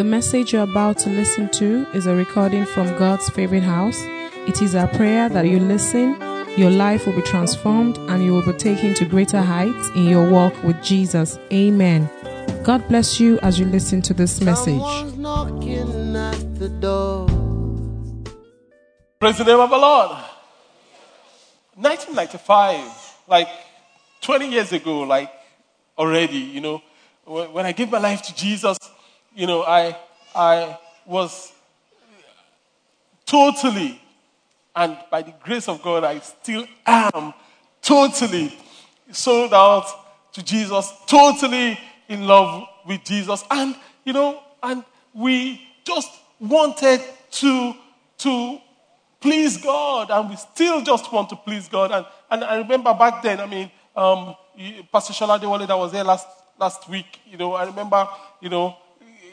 The message you're about to listen to is a recording from God's favorite house. It is our prayer that you listen, your life will be transformed, and you will be taken to greater heights in your walk with Jesus. Amen. God bless you as you listen to this message. At the door. Praise the name of the Lord. 1995, like 20 years ago, like already, you know, when when I gave my life to Jesus, you know, I, I was totally, and by the grace of God, I still am totally sold out to Jesus, totally in love with Jesus. And, you know, and we just wanted to, to please God, and we still just want to please God. And, and I remember back then, I mean, um, Pastor Shola Dewale that was there last, last week, you know, I remember, you know,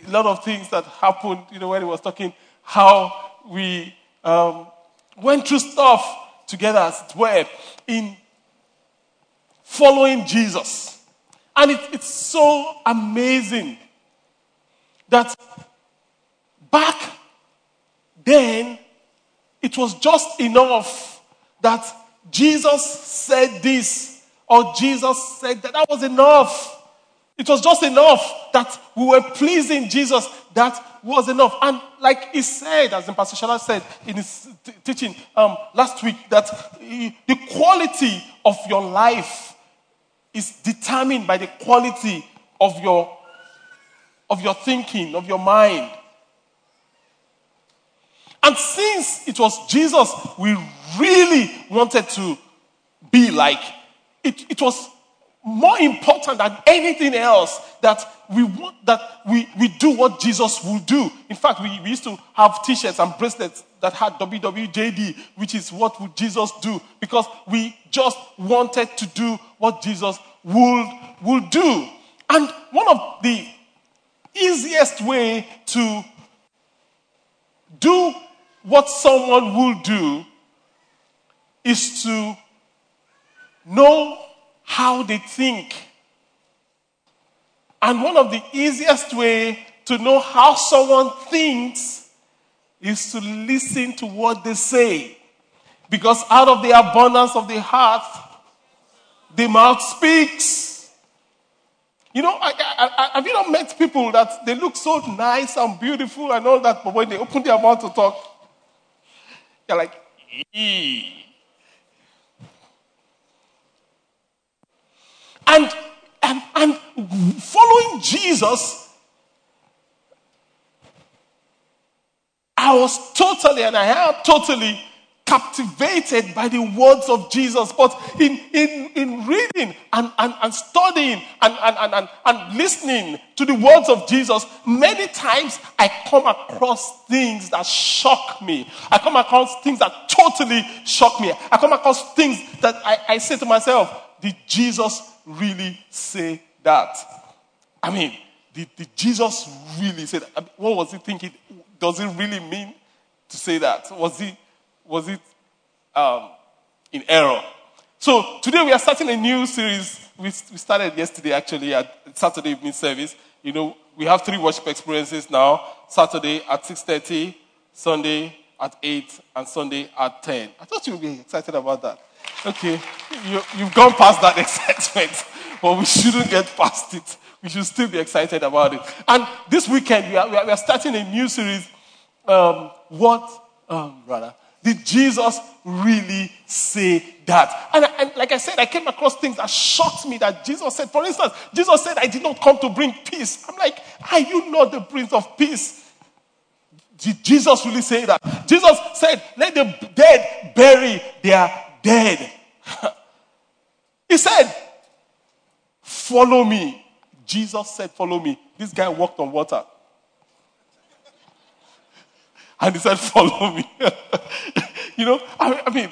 a lot of things that happened, you know, when he was talking, how we um, went through stuff together, as it were, in following Jesus. And it, it's so amazing that back then, it was just enough that Jesus said this or Jesus said that. That was enough. It was just enough that we were pleasing Jesus. That was enough. And like he said, as the Pastor Shola said in his t- teaching um, last week, that eh, the quality of your life is determined by the quality of your of your thinking, of your mind. And since it was Jesus we really wanted to be like, it, it was more important than anything else that we want, that we, we do what Jesus will do. In fact, we, we used to have t-shirts and bracelets that had WWJD, which is what would Jesus do? Because we just wanted to do what Jesus would, would do. And one of the easiest way to do what someone will do is to know how they think. And one of the easiest way to know how someone thinks is to listen to what they say. Because out of the abundance of the heart, the mouth speaks. You know, I, I, I, have you not met people that they look so nice and beautiful and all that, but when they open their mouth to talk, they're like, "Ee." And, and, and following Jesus, I was totally, and I am totally captivated by the words of Jesus. But in, in, in reading and, and, and studying and, and, and, and, and listening to the words of Jesus, many times I come across things that shock me. I come across things that totally shock me. I come across things that I, I say to myself, did Jesus really say that? I mean, did, did Jesus really say that? I mean, what was he thinking? Does it really mean to say that? Was he was it um, in error? So today we are starting a new series. We, we started yesterday actually at Saturday evening service. You know, we have three worship experiences now. Saturday at 6.30, Sunday at 8, and Sunday at 10. I thought you would be excited about that. Okay, you, you've gone past that excitement, but we shouldn't get past it. We should still be excited about it. And this weekend, we are, we are, we are starting a new series. Um, what, um, did Jesus really say that? And, and like I said, I came across things that shocked me that Jesus said. For instance, Jesus said, I did not come to bring peace. I'm like, are you not the Prince of Peace? Did Jesus really say that? Jesus said, let the dead bury their dead. he said, follow me. Jesus said, follow me. This guy walked on water. And he said, follow me. you know, I, I mean,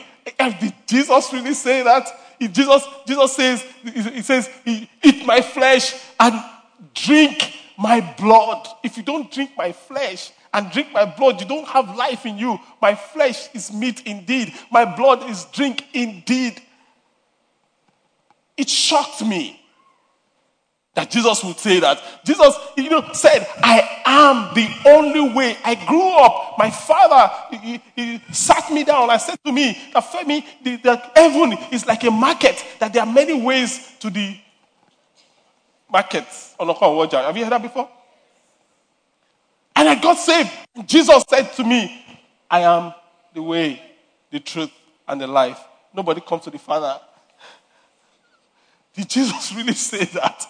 did Jesus really say that? Jesus, Jesus says, he says, eat my flesh and drink my blood. If you don't drink my flesh and drink my blood, you don't have life in you. My flesh is meat indeed. My blood is drink indeed. It shocked me. that Jesus would say that. Jesus, you know, said, I am the only way. I grew up. My father, he, he sat me down and said to me that Femi, the, the heaven is like a market, that there are many ways to the market. Have you heard that before? And I got saved. Jesus said to me, I am the way, the truth, and the life. Nobody comes to the Father. Did Jesus really say that?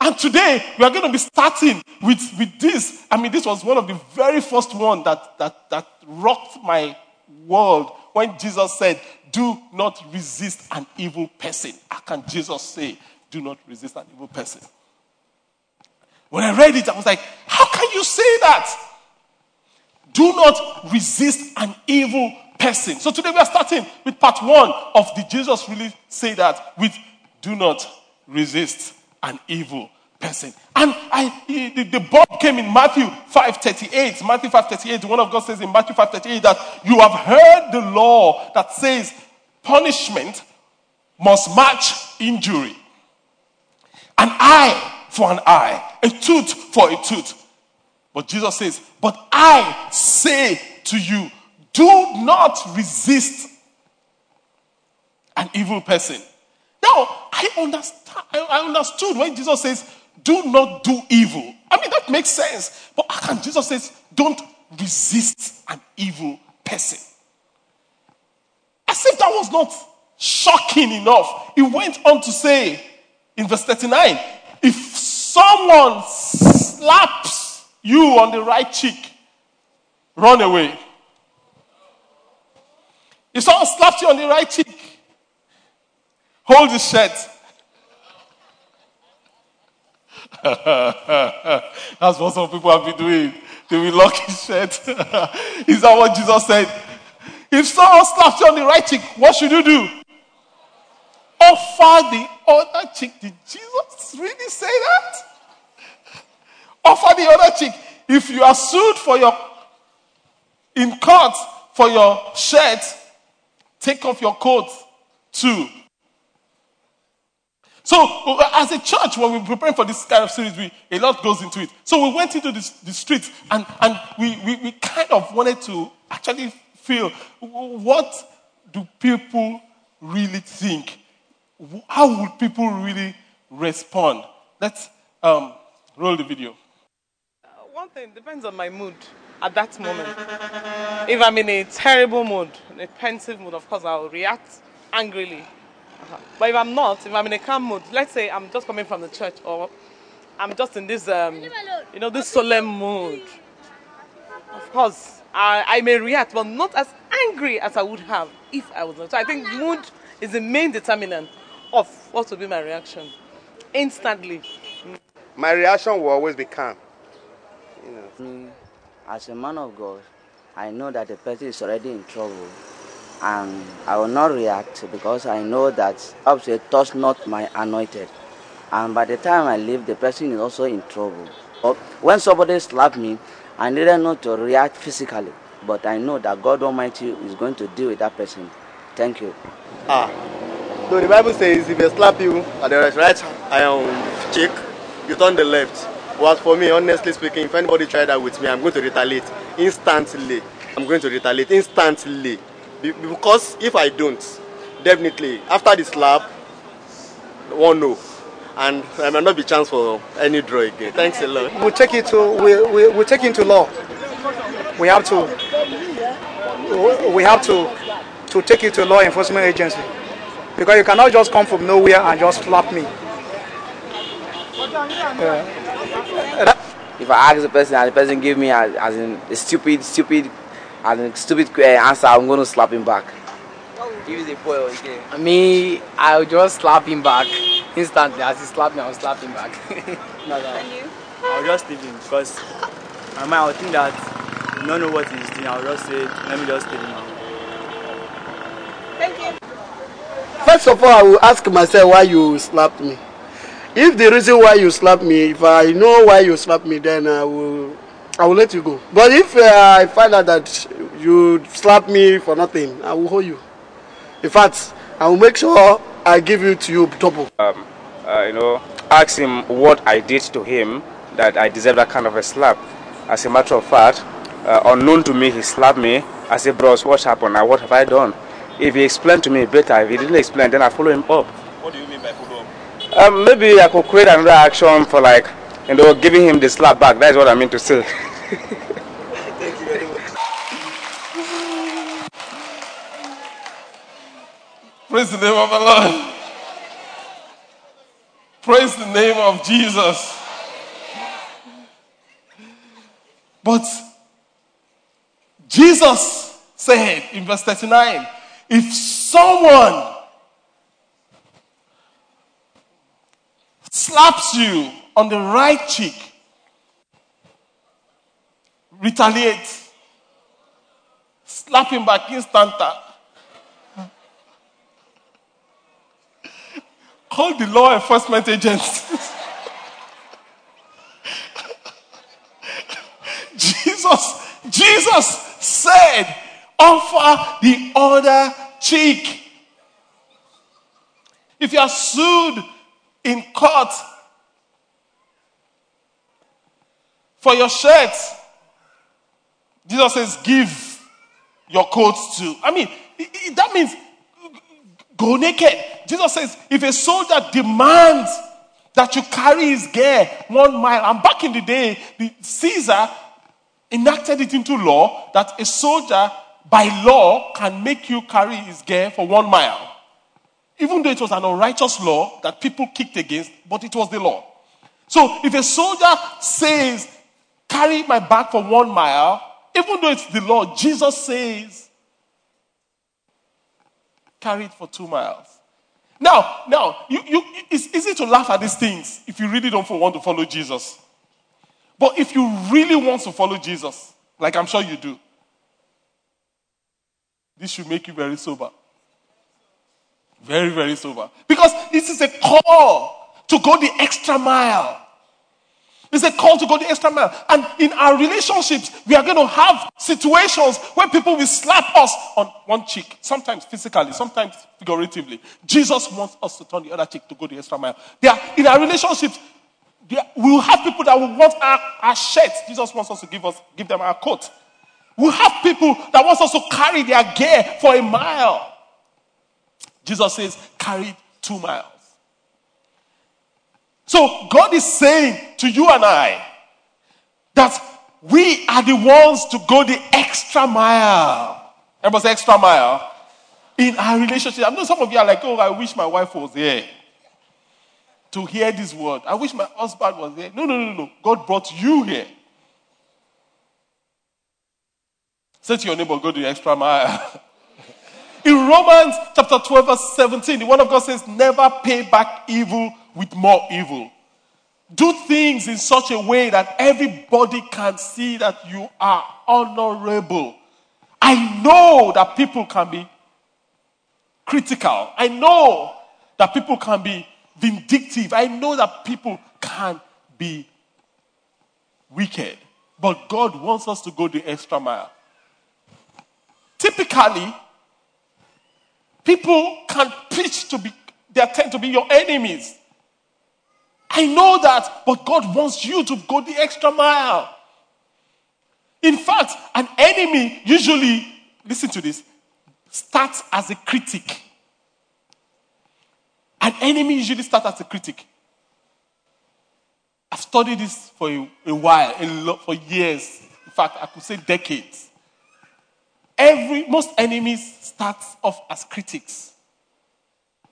And today we are going to be starting with, with this. I mean, this was one of the very first one that, that, that rocked my world when Jesus said, Do not resist an evil person. How can Jesus say, Do not resist an evil person? When I read it, I was like, How can you say that? Do not resist an evil person. So today we are starting with part one of the Jesus really say that with do not resist an evil person. And I, the, the came in Matthew 5.38. Matthew 5.38, one of God says in Matthew 5.38 that you have heard the law that says punishment must match injury. And eye for an eye, a tooth for a tooth. But Jesus says, but I say to you, do not resist an evil person. Now, I understand, I understood when Jesus says, do not do evil. I mean, that makes sense. But how can Jesus says, don't resist an evil person? As if that was not shocking enough. He went on to say in verse 39 if someone slaps you on the right cheek, run away. If someone slaps you on the right cheek, hold his shirt. That's what some people have been doing. They will lock his shirt. Is that what Jesus said? If someone slaps you on the right cheek, what should you do? Offer the other cheek. Did Jesus really say that? Offer the other cheek. If you are sued for your in court for your shirt, take off your coat too. So, as a church, when we're preparing for this kind of series, we, a lot goes into it. So, we went into the, the streets and, and we, we, we kind of wanted to actually feel what do people really think? How would people really respond? Let's um, roll the video. Uh, one thing depends on my mood at that moment. If I'm in a terrible mood, a pensive mood, of course, I'll react angrily. Uh-huh. But if I'm not, if I'm in a calm mood, let's say I'm just coming from the church or I'm just in this, um, you know, this solemn mood, of course, I, I may react, but not as angry as I would have if I was not. So I think mood is the main determinant of what will be my reaction instantly. My reaction will always be calm. You know. As a man of God, I know that the person is already in trouble and I will not react because I know that obviously touch not my anointed. And by the time I leave, the person is also in trouble. But when somebody slap me, I needed not know to react physically, but I know that God Almighty is going to deal with that person. Thank you. Ah, so the Bible says if they slap you at the right um, cheek, you turn the left. Well, for me, honestly speaking, if anybody try that with me, I'm going to retaliate instantly. I'm going to retaliate instantly because if I don't, definitely after the slap, one no, and I might not be chance for any draw again. Thanks a lot. We'll take it to we we we'll take it to law. We have to we have to to take it to law enforcement agency because you cannot just come from nowhere and just slap me. Yeah. If I ask the person and the person give me as, as in a stupid, stupid and a stupid uh, answer, I'm going to slap him back. Give the boy again. Me, I'll just slap him back instantly. As he slap me, I'll slap him back. no, no. And you? I'll just leave him because I might I'll think that you don't know what he's doing. I'll just say, let me just leave him. Thank you. First of all, I will ask myself why you slapped me. If the reason why you slapped me, if I know why you slapped me, then I will I will let you go. But if uh, I find out that you slapped me for nothing, I will hold you. In fact, I will make sure I give you to you double. Um, uh, you know, ask him what I did to him that I deserve that kind of a slap. As a matter of fact, uh, unknown to me, he slapped me. I said, bros, what happened? Now, what have I done? If he explained to me better, if he didn't explain, then I follow him up. What do you mean by follow up? Um, maybe I could create another action for like, you know, giving him the slap back. That's what I mean to say. Thank you very much. Praise the name of the Lord. Praise the name of Jesus. But Jesus said in verse 39 if someone slaps you on the right cheek, retaliate, slap him back instanta. Call the law enforcement agents. Jesus, Jesus said, offer the other cheek. If you are sued in court for your shirt, Jesus says, give your coat too. I mean, that means go naked. Jesus says, if a soldier demands that you carry his gear one mile, and back in the day, the Caesar enacted it into law that a soldier, by law, can make you carry his gear for one mile. Even though it was an unrighteous law that people kicked against, but it was the law. So if a soldier says, carry my bag for one mile, even though it's the law, Jesus says, carry it for two miles. Now, now, you, you, it's easy to laugh at these things if you really don't want to follow Jesus. But if you really want to follow Jesus, like I'm sure you do, this should make you very sober. Very, very sober. Because this is a call to go the extra mile. It's a call to go the extra mile. And in our relationships, we are going to have situations where people will slap us on one cheek, sometimes physically, sometimes figuratively. Jesus wants us to turn the other cheek to go the extra mile. Are, in our relationships, are, we'll have people that will want our, our shirts. Jesus wants us to give us give them our coat. We'll have people that wants us to carry their gear for a mile. Jesus says, carry two miles. So God is saying to you and I that we are the ones to go the extra mile. Everybody say extra mile in our relationship. I know some of you are like, oh, I wish my wife was here to hear this word. I wish my husband was here. No, no, no, no. God brought you here. Say to your neighbor, go the extra mile. In Romans chapter 12, verse 17, the word of God says, never pay back evil with more evil. Do things in such a way that everybody can see that you are honorable. I know that people can be critical. I know that people can be vindictive. I know that people can be wicked. But God wants us to go the extra mile. Typically, people can preach to be, they tend to be your enemies. I know that, but God wants you to go the extra mile. In fact, an enemy usually, listen to this, starts as a critic. An enemy usually starts as a critic. I've studied this for a, a while, a lot, for years. In fact, I could say decades. Every most enemies start off as critics.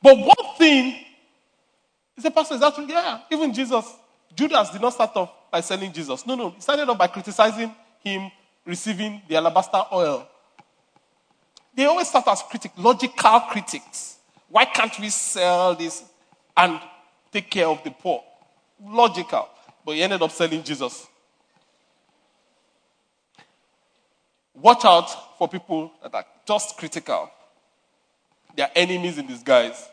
But one thing is a pastor is actually, yeah, even Jesus, Judas did not start off by selling Jesus. No, no. He started off by criticizing him receiving the alabaster oil. They always start as critics, logical critics. Why can't we sell this and take care of the poor? Logical. But he ended up selling Jesus. Watch out for people that are just critical. They are enemies in disguise.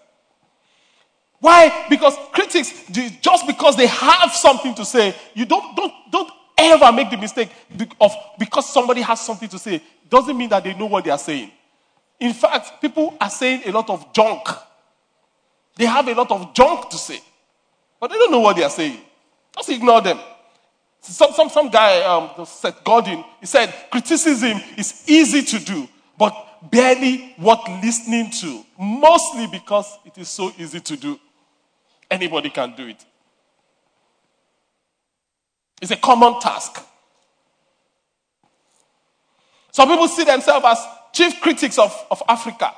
Why? Because critics, just because they have something to say, you don't, don't, don't ever make the mistake of because somebody has something to say, doesn't mean that they know what they are saying. In fact, people are saying a lot of junk. They have a lot of junk to say. but they don't know what they are saying. Just ignore them. Some, some, some guy, um, Seth Godin, he said, criticism is easy to do, but barely worth listening to. Mostly because it is so easy to do. Anybody can do it. It's a common task. Some people see themselves as chief critics of, of Africa.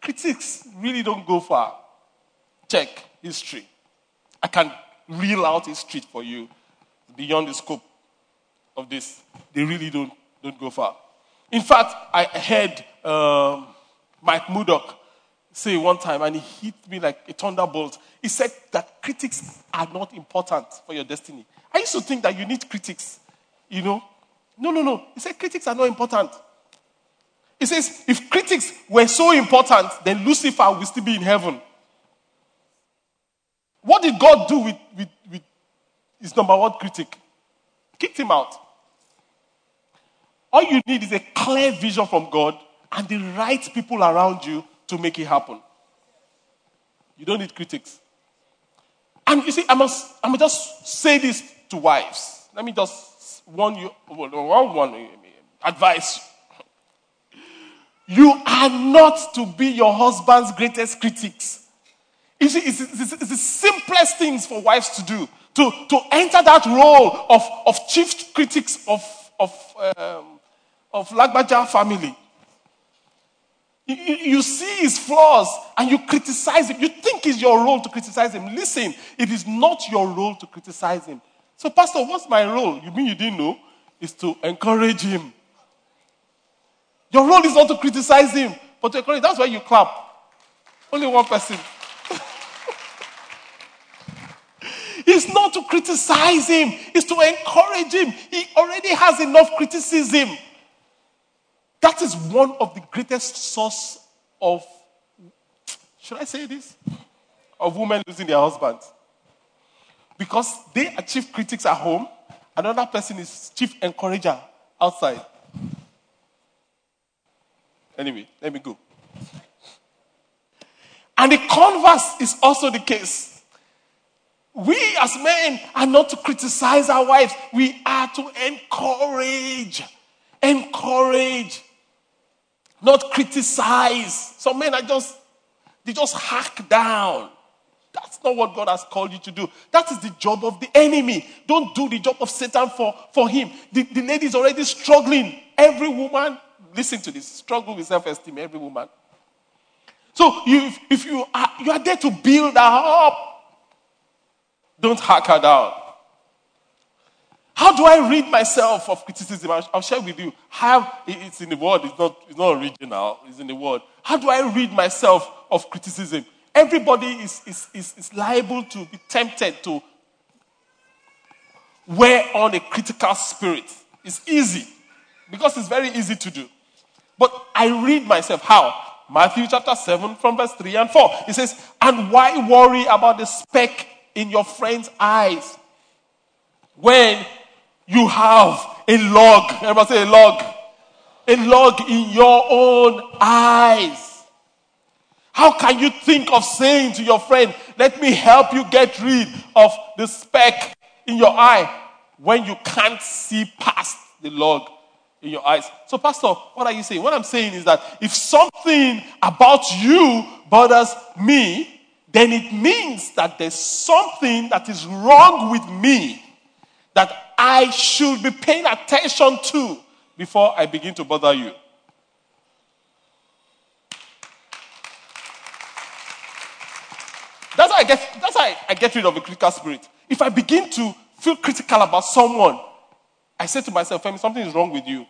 Critics really don't go far. Check history. I can reel out history for you beyond the scope of this. They really don't, don't go far. In fact, I heard um, Mike Murdock say one time, and he hit me like a thunderbolt. He said that critics are not important for your destiny. I used to think that you need critics, you know. No, no, no. He said critics are not important. He says if critics were so important, then Lucifer will still be in heaven. What did God do with, with, with his number one critic? Kicked him out. All you need is a clear vision from God and the right people around you to make it happen. You don't need critics. And you see, I must, I must just say this to wives. Let me just warn you, well, one, one advice. You are not to be your husband's greatest critics. You see, it's, it's, it's, the simplest things for wives to do to, to enter that role of, of chief critics of, of, um, of Lagbaja family. You, you, see his flaws and you criticize him. You think it's your role to criticize him. Listen, it is not your role to criticize him. So, Pastor, what's my role? You mean you didn't know? Is to encourage him. Your role is not to criticize him, but to encourage. That's why you clap. Only one person. It's not to criticize him, it's to encourage him. He already has enough criticism. That is one of the greatest source of, should I say this? Of women losing their husbands. Because they are chief critics at home, another person is chief encourager outside. Anyway, let me go. And the converse is also the case. We as men are not to criticize our wives, we are to encourage. Encourage not criticize. Some men are just, they just hack down. That's not what God has called you to do. That is the job of the enemy. Don't do the job of Satan for, for him. The, the lady is already struggling. Every woman, listen to this, struggle with self esteem, every woman. So you, if you are, you are there to build her up, don't hack her down. How do I rid myself of criticism? I'll, share with you. How it's in the word, it's not, it's not original, it's in the word. How do I rid myself of criticism? Everybody is, is, is, is liable to be tempted to wear on a critical spirit. It's easy because it's very easy to do. But I read myself how? Matthew chapter 7 from verse 3 and 4. It says, And why worry about the speck in your friend's eyes when you have a log. Everybody say a log. A log in your own eyes. How can you think of saying to your friend, let me help you get rid of the speck in your eye when you can't see past the log in your eyes? So, Pastor, what are you saying? What I'm saying is that if something about you bothers me, then it means that there's something that is wrong with me that I should be paying attention to before I begin to bother you. That's how I get, that's how I, get rid of a critical spirit. If I begin to feel critical about someone, I say to myself, Femi, something is wrong with you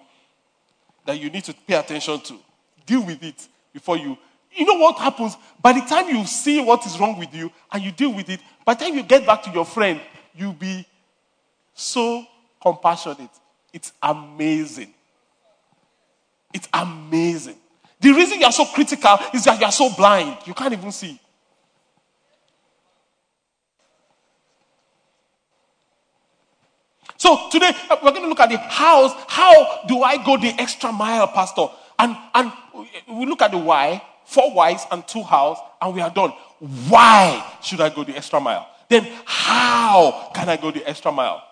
that you need to pay attention to. Deal with it before you. You know what happens? By the time you see what is wrong with you and you deal with it, by the time you get back to your friend, you'll be so compassionate. It's amazing. It's amazing. The reason you are so critical is that you are so blind. You can't even see. So today uh, we're going to look at the house. How do I go the extra mile, Pastor? And and we look at the why, four wives and two houses, and we are done. why should I go the extra mile? Then how can I go the extra mile?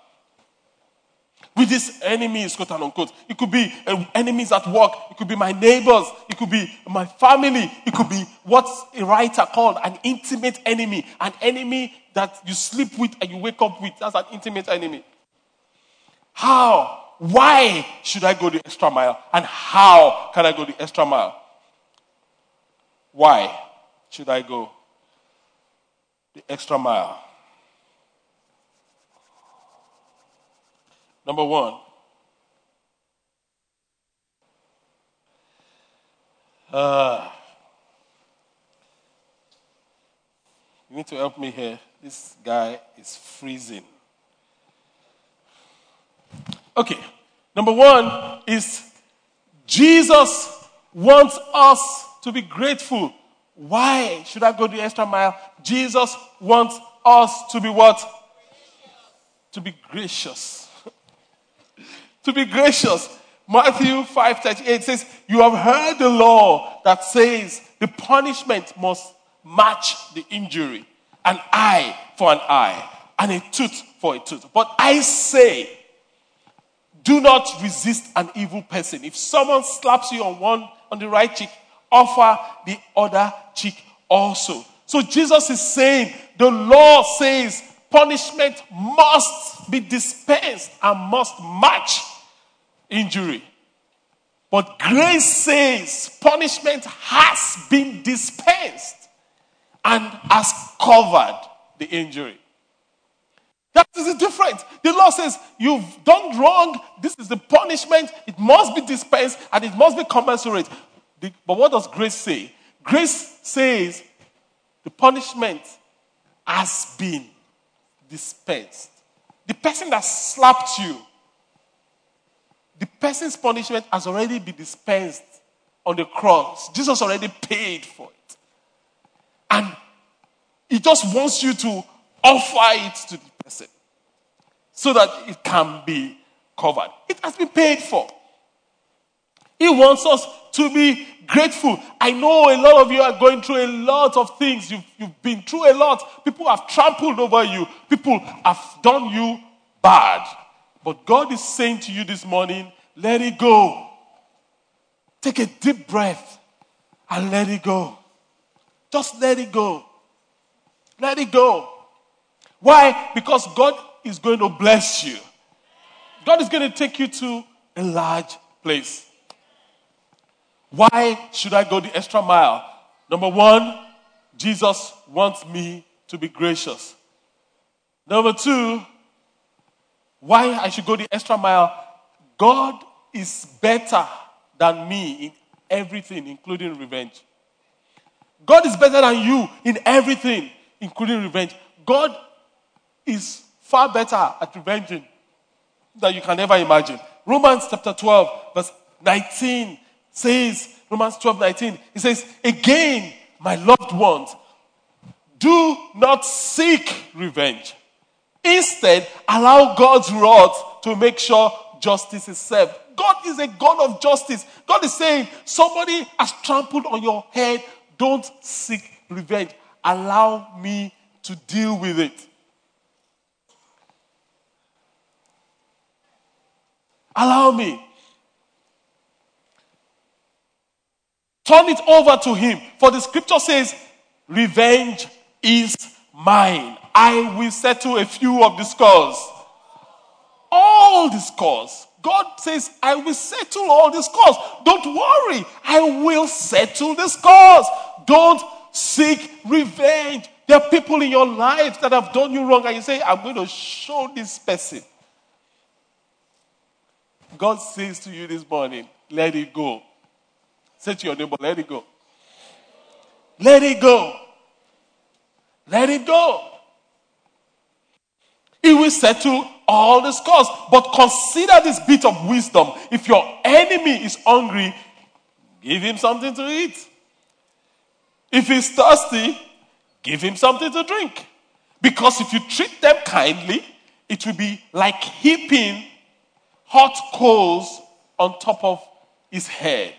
With these enemies, quote unquote. It could be uh, enemies at work. It could be my neighbors. It could be my family. It could be what's a writer called an intimate enemy. An enemy that you sleep with and you wake up with. That's an intimate enemy. How? Why should I go the extra mile? And how can I go the extra mile? Why should I go the extra mile? Number one, uh, you need to help me here. This guy is freezing. Okay, number one is Jesus wants us to be grateful. Why should I go the extra mile? Jesus wants us to be what? To be gracious. to be gracious. Matthew 5:38 says, "You have heard the law that says the punishment must match the injury, an eye for an eye, and a tooth for a tooth. But I say, do not resist an evil person. If someone slaps you on one on the right cheek, offer the other cheek also." So Jesus is saying, the law says punishment must be dispensed and must match injury. But grace says punishment has been dispensed and has covered the injury. That is the difference. The law says you've done wrong. This is the punishment. It must be dispensed and it must be commensurate. The, but what does grace say? Grace says the punishment has been dispensed. The person that slapped you the person's punishment has already been dispensed on the cross. Jesus already paid for it. And he just wants you to offer it to the person so that it can be covered. It has been paid for. He wants us to be grateful. I know a lot of you are going through a lot of things. You've, you've been through a lot. People have trampled over you, people have done you bad. But God is saying to you this morning, let it go. Take a deep breath and let it go. Just let it go. Let it go. Why? Because God is going to bless you. God is going to take you to a large place. Why should I go the extra mile? Number one, Jesus wants me to be gracious. Number two, why I should go the extra mile. God is better than me in everything, including revenge. God is better than you in everything, including revenge. God is far better at revenging than you can ever imagine. Romans chapter 12, verse 19 says, Romans 12, 19, it says, Again, my loved ones, do not seek revenge Instead, allow God's wrath to make sure justice is served. God is a God of justice. God is saying, somebody has trampled on your head. Don't seek revenge. Allow me to deal with it. Allow me. Turn it over to him. For the scripture says, revenge is mine. I will settle a few of the scores. All the scores. God says, I will settle all the scores. Don't worry. I will settle the scores. Don't seek revenge. There are people in your life that have done you wrong, and you say, I'm going to show this person. God says to you this morning, let it go. Say to your neighbor, let it go. Let it go. Let it go. He will settle all the scores. But consider this bit of wisdom. If your enemy is hungry, give him something to eat. If he's thirsty, give him something to drink. Because if you treat them kindly, it will be like heaping hot coals on top of his head.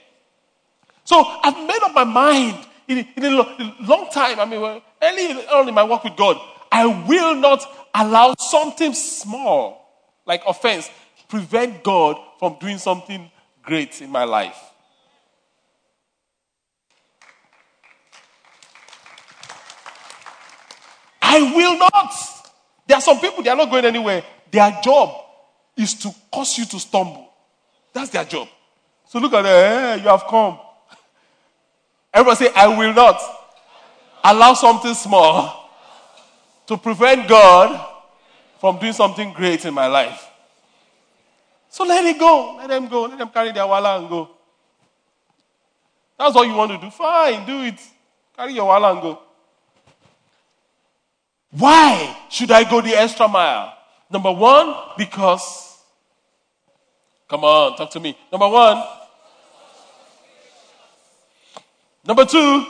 So I've made up my mind in, in a long time. I mean, early on in my walk with God, I will not allow something small, like offense, prevent God from doing something great in my life. I will not. There are some people, they are not going anywhere. Their job is to cause you to stumble. That's their job. So look at that. Hey, you have come. Everybody say, I will not allow something small to prevent God from doing something great in my life. So let it go. Let them go. Let them carry their wallet and go. That's what you want to do. Fine, do it. Carry your wallet and go. Why should I go the extra mile? Number one, because. Come on, talk to me. Number one. Number two.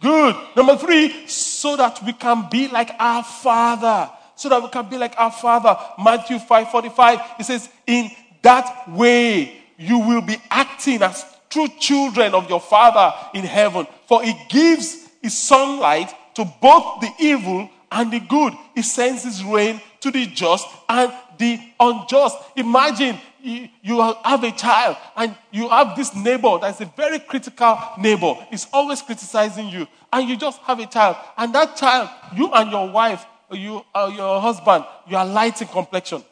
Good. Number three, so that we can be like our Father. So that we can be like our Father. Matthew 5 45. It says, In that way, you will be acting as true children of your Father in heaven. For he gives his sunlight to both the evil and the good. He sends his rain to the just and the unjust. Imagine you, you have a child and you have this neighbor that's a very critical neighbor. He's always criticizing you. And you just have a child. And that child, you and your wife, you, uh, your husband, you are light in complexion.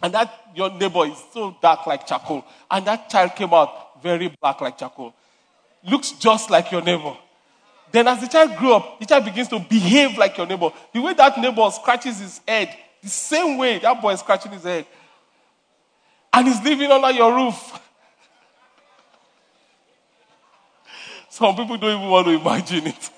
And that your neighbor is so dark like charcoal. And that child came out very black like charcoal. Looks just like your neighbor. Then, as the child grew up, the child begins to behave like your neighbor. The way that neighbor scratches his head, the same way that boy is scratching his head. And he's living under your roof. Some people don't even want to imagine it.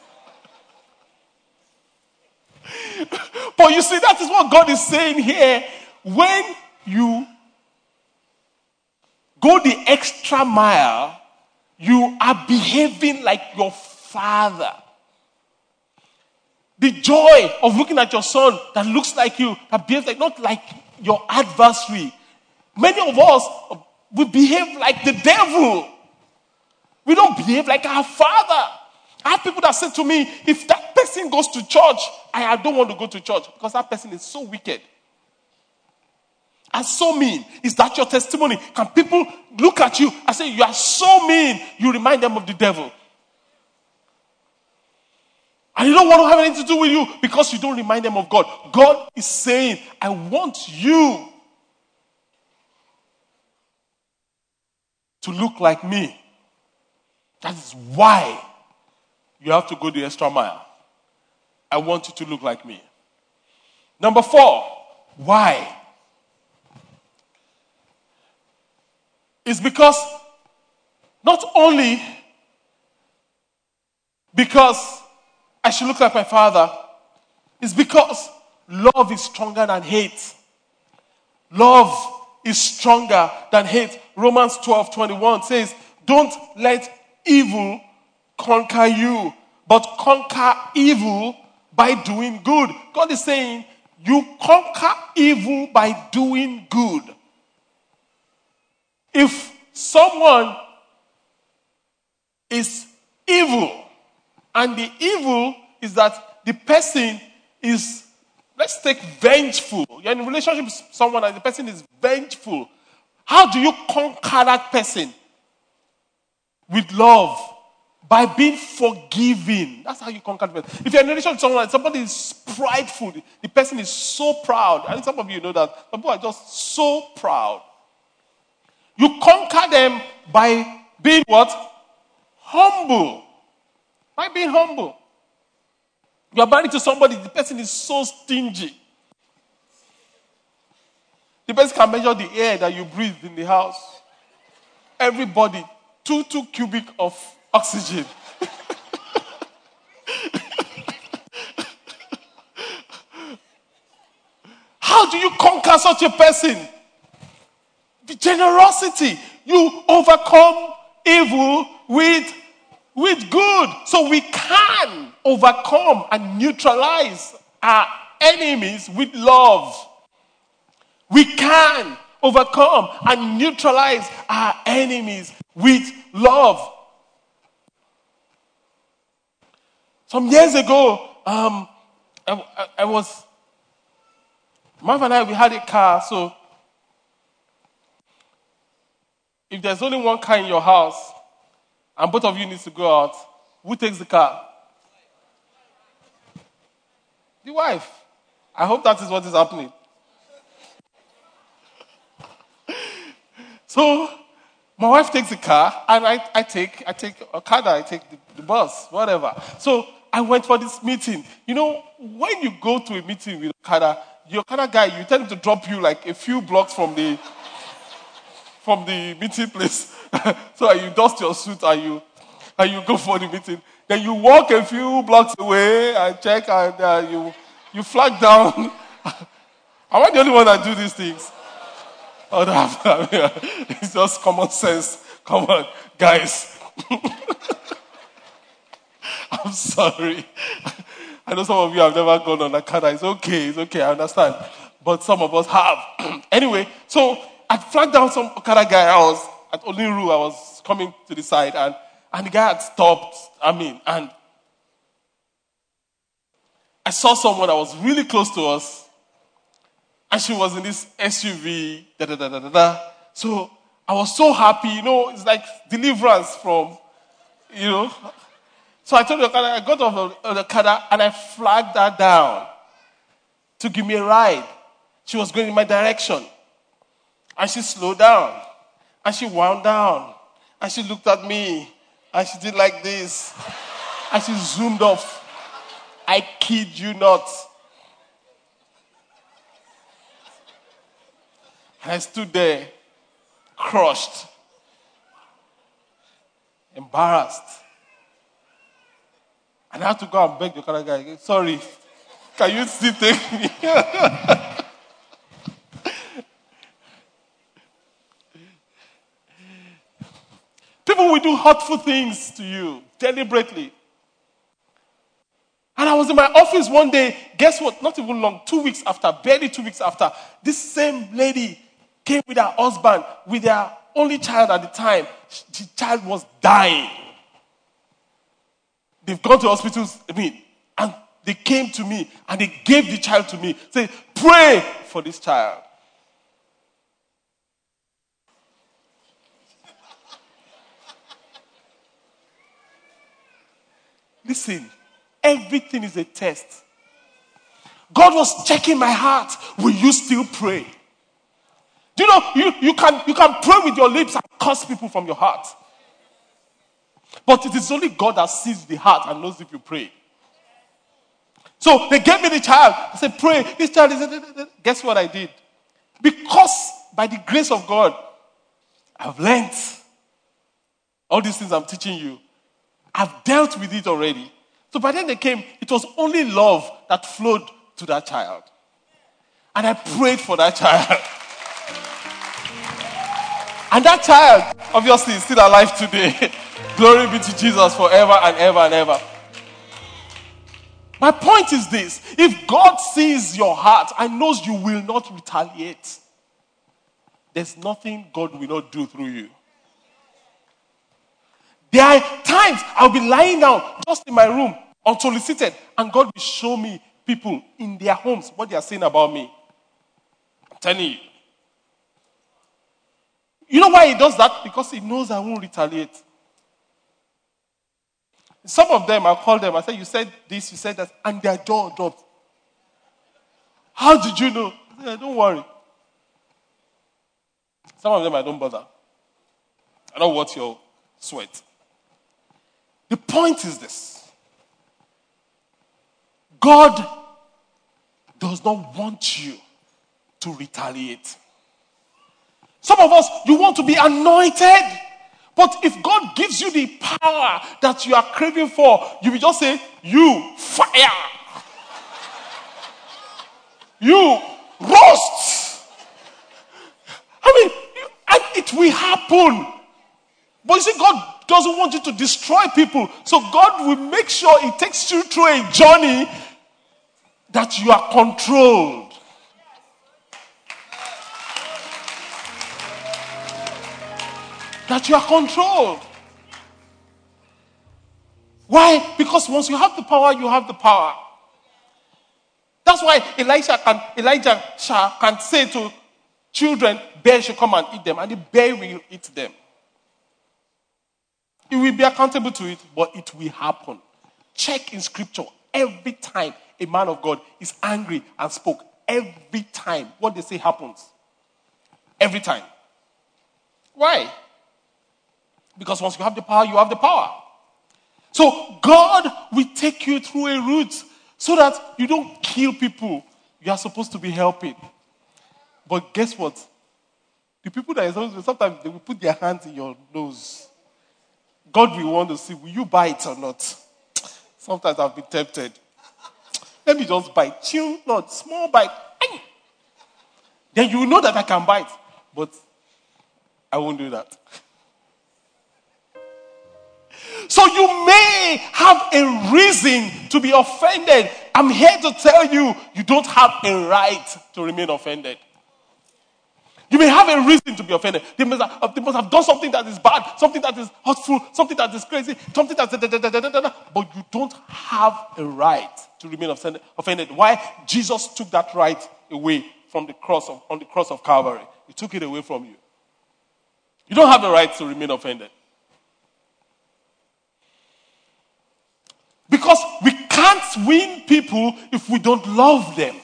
but you see, that is what God is saying here. When you go the extra mile, you are behaving like your father. The joy of looking at your son that looks like you, that behaves like not like your adversary. Many of us, we behave like the devil. We don't behave like our father. I have people that say to me, if that person goes to church, I, don't want to go to church because that person is so wicked and so mean. Is that your testimony? Can people look at you and say, You are so mean? You remind them of the devil. And you don't want to have anything to do with you because you don't remind them of God. God is saying, I want you to look like me. That is why you have to go the extra mile. I want you to look like me. Number four, why? It's because not only because I should look like my father it's because love is stronger than hate. Love is stronger than hate. Romans 12 21 says, Don't let evil conquer you, but conquer evil by doing good. God is saying, You conquer evil by doing good. If someone is evil, and the evil is that the person is, let's take vengeful. You're in a relationship with someone and the person is vengeful. How do you conquer that person? With love. By being forgiving. That's how you conquer the person. If you're in a relationship with someone and somebody is prideful, the person is so proud. And some of you know that. Some people are just so proud. You conquer them by being what? Humble. By being humble. You are married to somebody, the person is so stingy. The person can measure the air that you breathe in the house. Everybody, two, two cubic of oxygen. How do you conquer such a person? The generosity. You overcome evil with with good. So we can overcome and neutralize our enemies with love. We can overcome and neutralize our enemies with love. some years ago, um, I, I, was, Marv and I, we had a car, so if there's only one car in your house and both of you need to go out, who takes the car? The wife. I hope that is what is happening. so my wife takes the car and I, I take I take a car I take the, the bus, whatever. So I went for this meeting. You know, when you go to a meeting with Okada, your Okada guy, you tell him to drop you like a few blocks from the from the meeting place. so you dust your suit and you and you go for the meeting. Then you walk a few blocks away and check and uh, you you flag down. Am I the only one that do these things? Oh, that, it's just common sense. Come on, guys. I'm sorry. I know some of you have never gone on a car. It's okay, it's okay, I understand. But some of us have. anyway, so I flagged down some Okada guy. I was at Oniru, I was coming to the side, and, and the guy had stopped. I mean, and I saw someone that was really close to us, and she was in this SUV, da da da da da da. So I was so happy, you know, it's like deliverance from, you know. So I told the car, I got off the car and I flagged her down to give me a ride. She was going in my direction. And she slowed down. And she wound down. And she looked at me. And she did like this. And she zoomed off. I kid you not. And I stood there, crushed, embarrassed. And I had to go and beg the car guy, sorry, can you still take me? People will do hurtful things to you deliberately. And I was in my office one day, guess what? Not even long, two weeks after, barely two weeks after, this same lady came with her husband, with their only child at the time. The child was dying. They've gone to hospitals, I mean, and they came to me and they gave the child to me. Say, pray for this child. Listen, everything is a test. God was checking my heart. Will you still pray? Do you know you, you, can, you can pray with your lips and curse people from your heart? But it is only God that sees the heart and knows if you pray. So they gave me the child. I said, Pray. This child is. Guess what I did? Because by the grace of God, I've learned all these things I'm teaching you. I've dealt with it already. So by then they came, it was only love that flowed to that child. And I prayed for that child. And that child, obviously, is still alive today. Glory be to Jesus forever and ever and ever. My point is this if God sees your heart and knows you will not retaliate, there's nothing God will not do through you. There are times I'll be lying down just in my room, unsolicited, and God will show me people in their homes what they are saying about me. I'm telling you. You know why He does that? Because He knows I won't retaliate. Some of them, I call them, I say, You said this, you said that, and their jaw dropped. How did you know? I said, Don't worry. Some of them I don't bother. I don't want your sweat. The point is this God does not want you to retaliate. Some of us, you want to be anointed. But if God gives you the power that you are craving for, you will just say, You fire. You roast. I mean, it will happen. But you see, God doesn't want you to destroy people. So God will make sure He takes you through a journey that you are controlled. That you are controlled. Why? Because once you have the power, you have the power. That's why Elijah can, Elijah can say to children, bear should come and eat them, and the bear will eat them. You will be accountable to it, but it will happen. Check in scripture every time a man of God is angry and spoke. Every time what they say happens. Every time. Why? Because once you have the power, you have the power. So God will take you through a route so that you don't kill people you are supposed to be helping. But guess what? The people that are supposed to, sometimes they will put their hands in your nose. God will want to see, will you bite or not? Sometimes I've been tempted. Let me just bite. Chill, not small bite. Then you will know that I can bite. But I won't do that. So you may have a reason to be offended. I'm here to tell you, you don't have a right to remain offended. You may have a reason to be offended. They must, have, they must have done something that is bad, something that is hurtful, something that is crazy, something that's da, da, da, da, da, da, but you don't have a right to remain offended. Why? Jesus took that right away from the cross of, on the cross of Calvary. He took it away from you. You don't have the right to remain offended. Because we can't win people if we don't love them.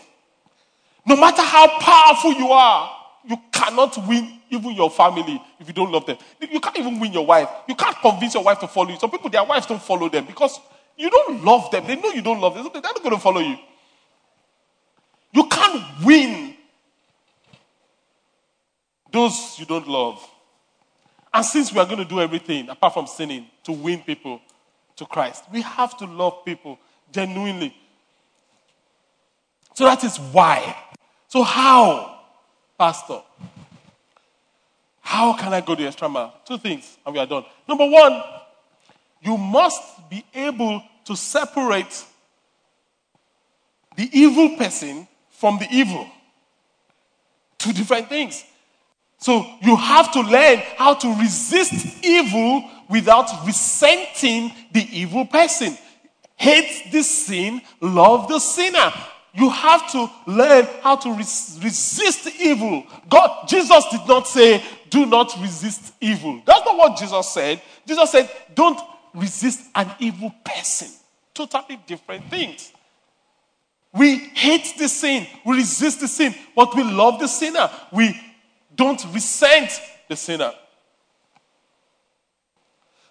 No matter how powerful you are, you cannot win even your family if you don't love them. You can't even win your wife. You can't convince your wife to follow you. Some people, their wives don't follow them because you don't love them. They know you don't love them. So They're not going to follow you. You can't win those you don't love. And since we are going to do everything apart from sinning to win people to Christ, we have to love people genuinely. So that is why. So, how? Pastor, how can I go the extra mile? Two things, and we are done. Number one, you must be able to separate the evil person from the evil. Two different things. So you have to learn how to resist evil without resenting the evil person. Hate the sin, love the sinner you have to learn how to res- resist evil. God, Jesus did not say, do not resist evil. That's not what Jesus said. Jesus said, don't resist an evil person. Totally different things. We hate the sin, we resist the sin, but we love the sinner. We don't resent the sinner.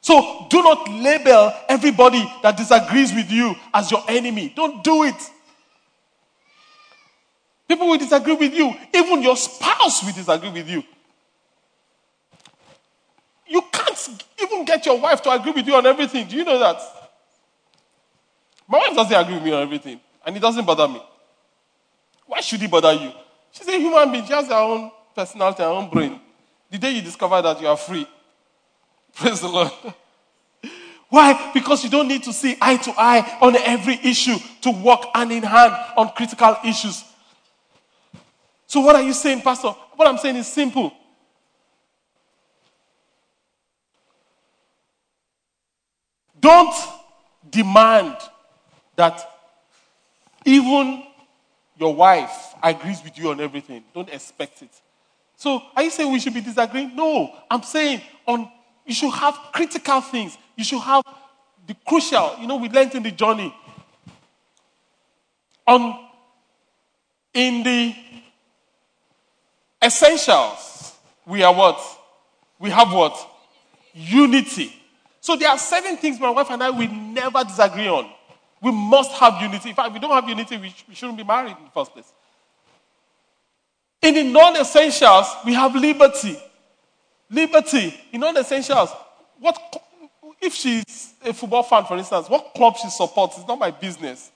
So do not label everybody that disagrees with you as your enemy. Don't do it. People will disagree with you. Even your spouse will disagree with you. You can't even get your wife to agree with you on everything. Do you know that? My wife doesn't agree with me on everything, and it doesn't bother me. Why should it bother you? She's a human being. She has her own personality, her own brain. The day you discover that you are free, praise the Lord. Why? Because you don't need to see eye to eye on every issue to work hand in hand on critical issues. So, what are you saying, Pastor? What I'm saying is simple. Don't demand that even your wife agrees with you on everything. Don't expect it. So, are you saying we should be disagreeing? No, I'm saying on you should have critical things. You should have the crucial. You know, we learned in the journey. On in the essentials, we are what? We have what? Unity. So there are seven things my wife and I will never disagree on. We must have unity. In fact, if we don't have unity, we, we shouldn't be married in the first place. In the non essentials, we have liberty. Liberty. In non essentials, what if she's a football fan, for instance, what club she supports is not my business.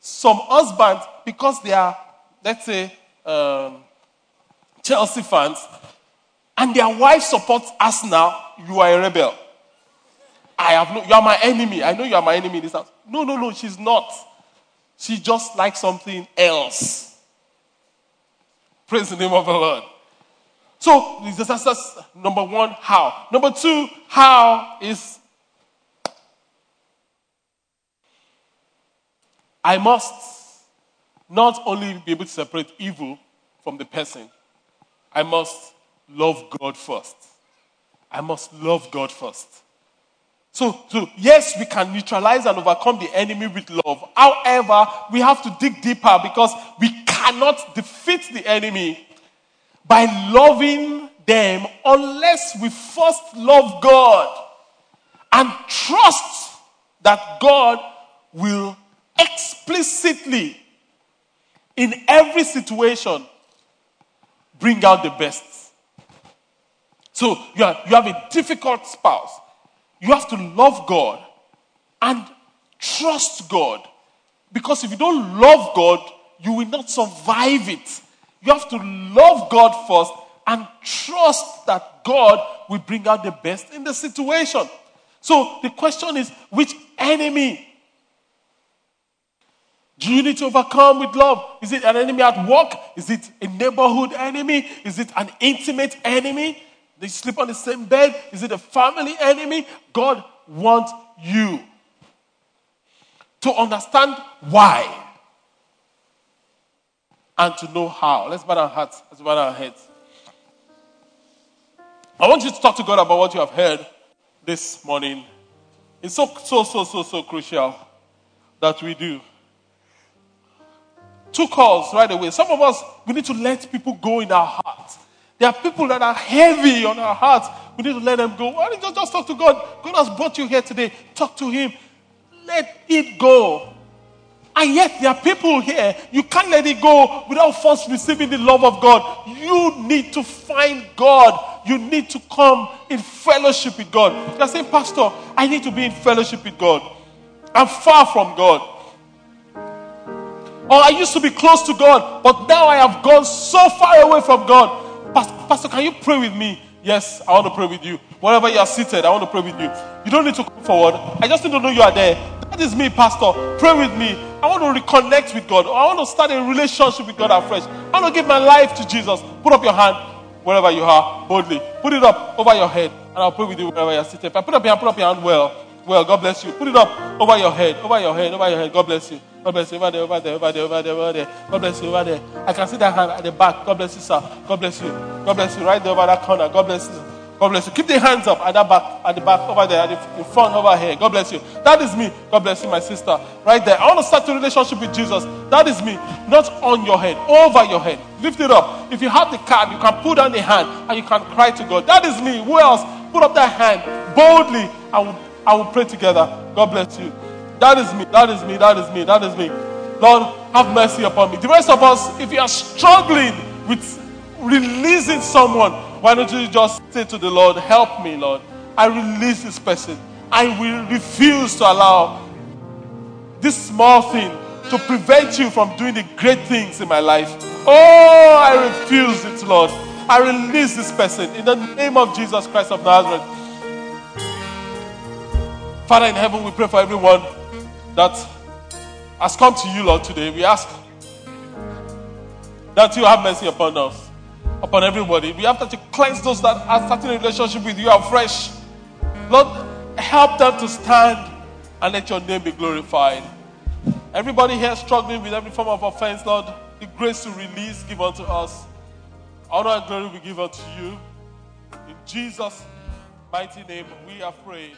Some husbands, because they are, let's say, um, Chelsea fans, and their wife supports Arsenal, you are a rebel. I have no, you are my enemy. I know you are my enemy in this house. No, no, no, she's not. She just likes something else. Praise the name of the Lord. So, this that's number one, how. Number two, how is I must not only be able to separate evil from the person, I must love God first. I must love God first. So, so, yes, we can neutralize and overcome the enemy with love. However, we have to dig deeper because we cannot defeat the enemy by loving them unless we first love God and trust that God will explicitly, in every situation, bring out the best. So you, are, you have a difficult spouse. You have to love God and trust God. Because if you don't love God, you will not survive it. You have to love God first and trust that God will bring out the best in the situation. So the question is which enemy do you need to overcome with love? Is it an enemy at work? Is it a neighborhood enemy? Is it an intimate enemy? They sleep on the same bed? Is it a family enemy? God wants you to understand why and to know how. Let's bow our hearts. Let's bow our heads. I want you to talk to God about what you have heard this morning. It's so, so, so, so, so crucial that we do. Two calls right away. Some of us, we need to let people go in our hearts. There are people that are heavy on our hearts. We need to let them go. Why don't you just talk to God? God has brought you here today. Talk to Him. Let it go. And yet, there are people here, you can't let it go without first receiving the love of God. You need to find God. You need to come in fellowship with God. You're saying, Pastor, I need to be in fellowship with God. I'm far from God. Or I used to be close to God, but now I have gone so far away from God. Pastor, can you pray with me? Yes, I want to pray with you. Wherever you are seated, I want to pray with you. You don't need to come forward. I just need to know you are there. That is me, Pastor. Pray with me. I want to reconnect with God. I want to start a relationship with God afresh. I want to give my life to Jesus. Put up your hand wherever you are, boldly. Put it up over your head, and I'll pray with you wherever you're seated. Put up your hand, put up your hand well. Well, God bless you. Put it up over your head, over your head, over your head. God bless you. God bless you over there, over there, over there, over there, over there. God bless you over there. I can see that hand at the back. God bless you, sir. God bless you. God bless you right there over that corner. God bless you. God bless you. Keep the hands up at the back, at the back, over there, at the in front, over here. God bless you. That is me. God bless you, my sister. Right there. I want to start a relationship with Jesus. That is me. Not on your head, over your head. Lift it up. If you have the card, you can put down the hand and you can cry to God. That is me. Who else? Put up that hand boldly and I will pray together. God bless you. That is me. That is me. That is me. That is me. Lord, have mercy upon me. The rest of us, if you are struggling with releasing someone, why don't you just say to the Lord, Help me, Lord. I release this person. I will refuse to allow this small thing to prevent you from doing the great things in my life. Oh, I refuse it, Lord. I release this person in the name of Jesus Christ of Nazareth. Father in heaven, we pray for everyone that has come to you, Lord, today. We ask that you have mercy upon us, upon everybody. We ask that you cleanse those that are starting a relationship with you afresh. Lord, help them to stand and let your name be glorified. Everybody here struggling with every form of offense, Lord, the grace to release give unto us. Honor and glory we give unto you. In Jesus' mighty name, we are. Praise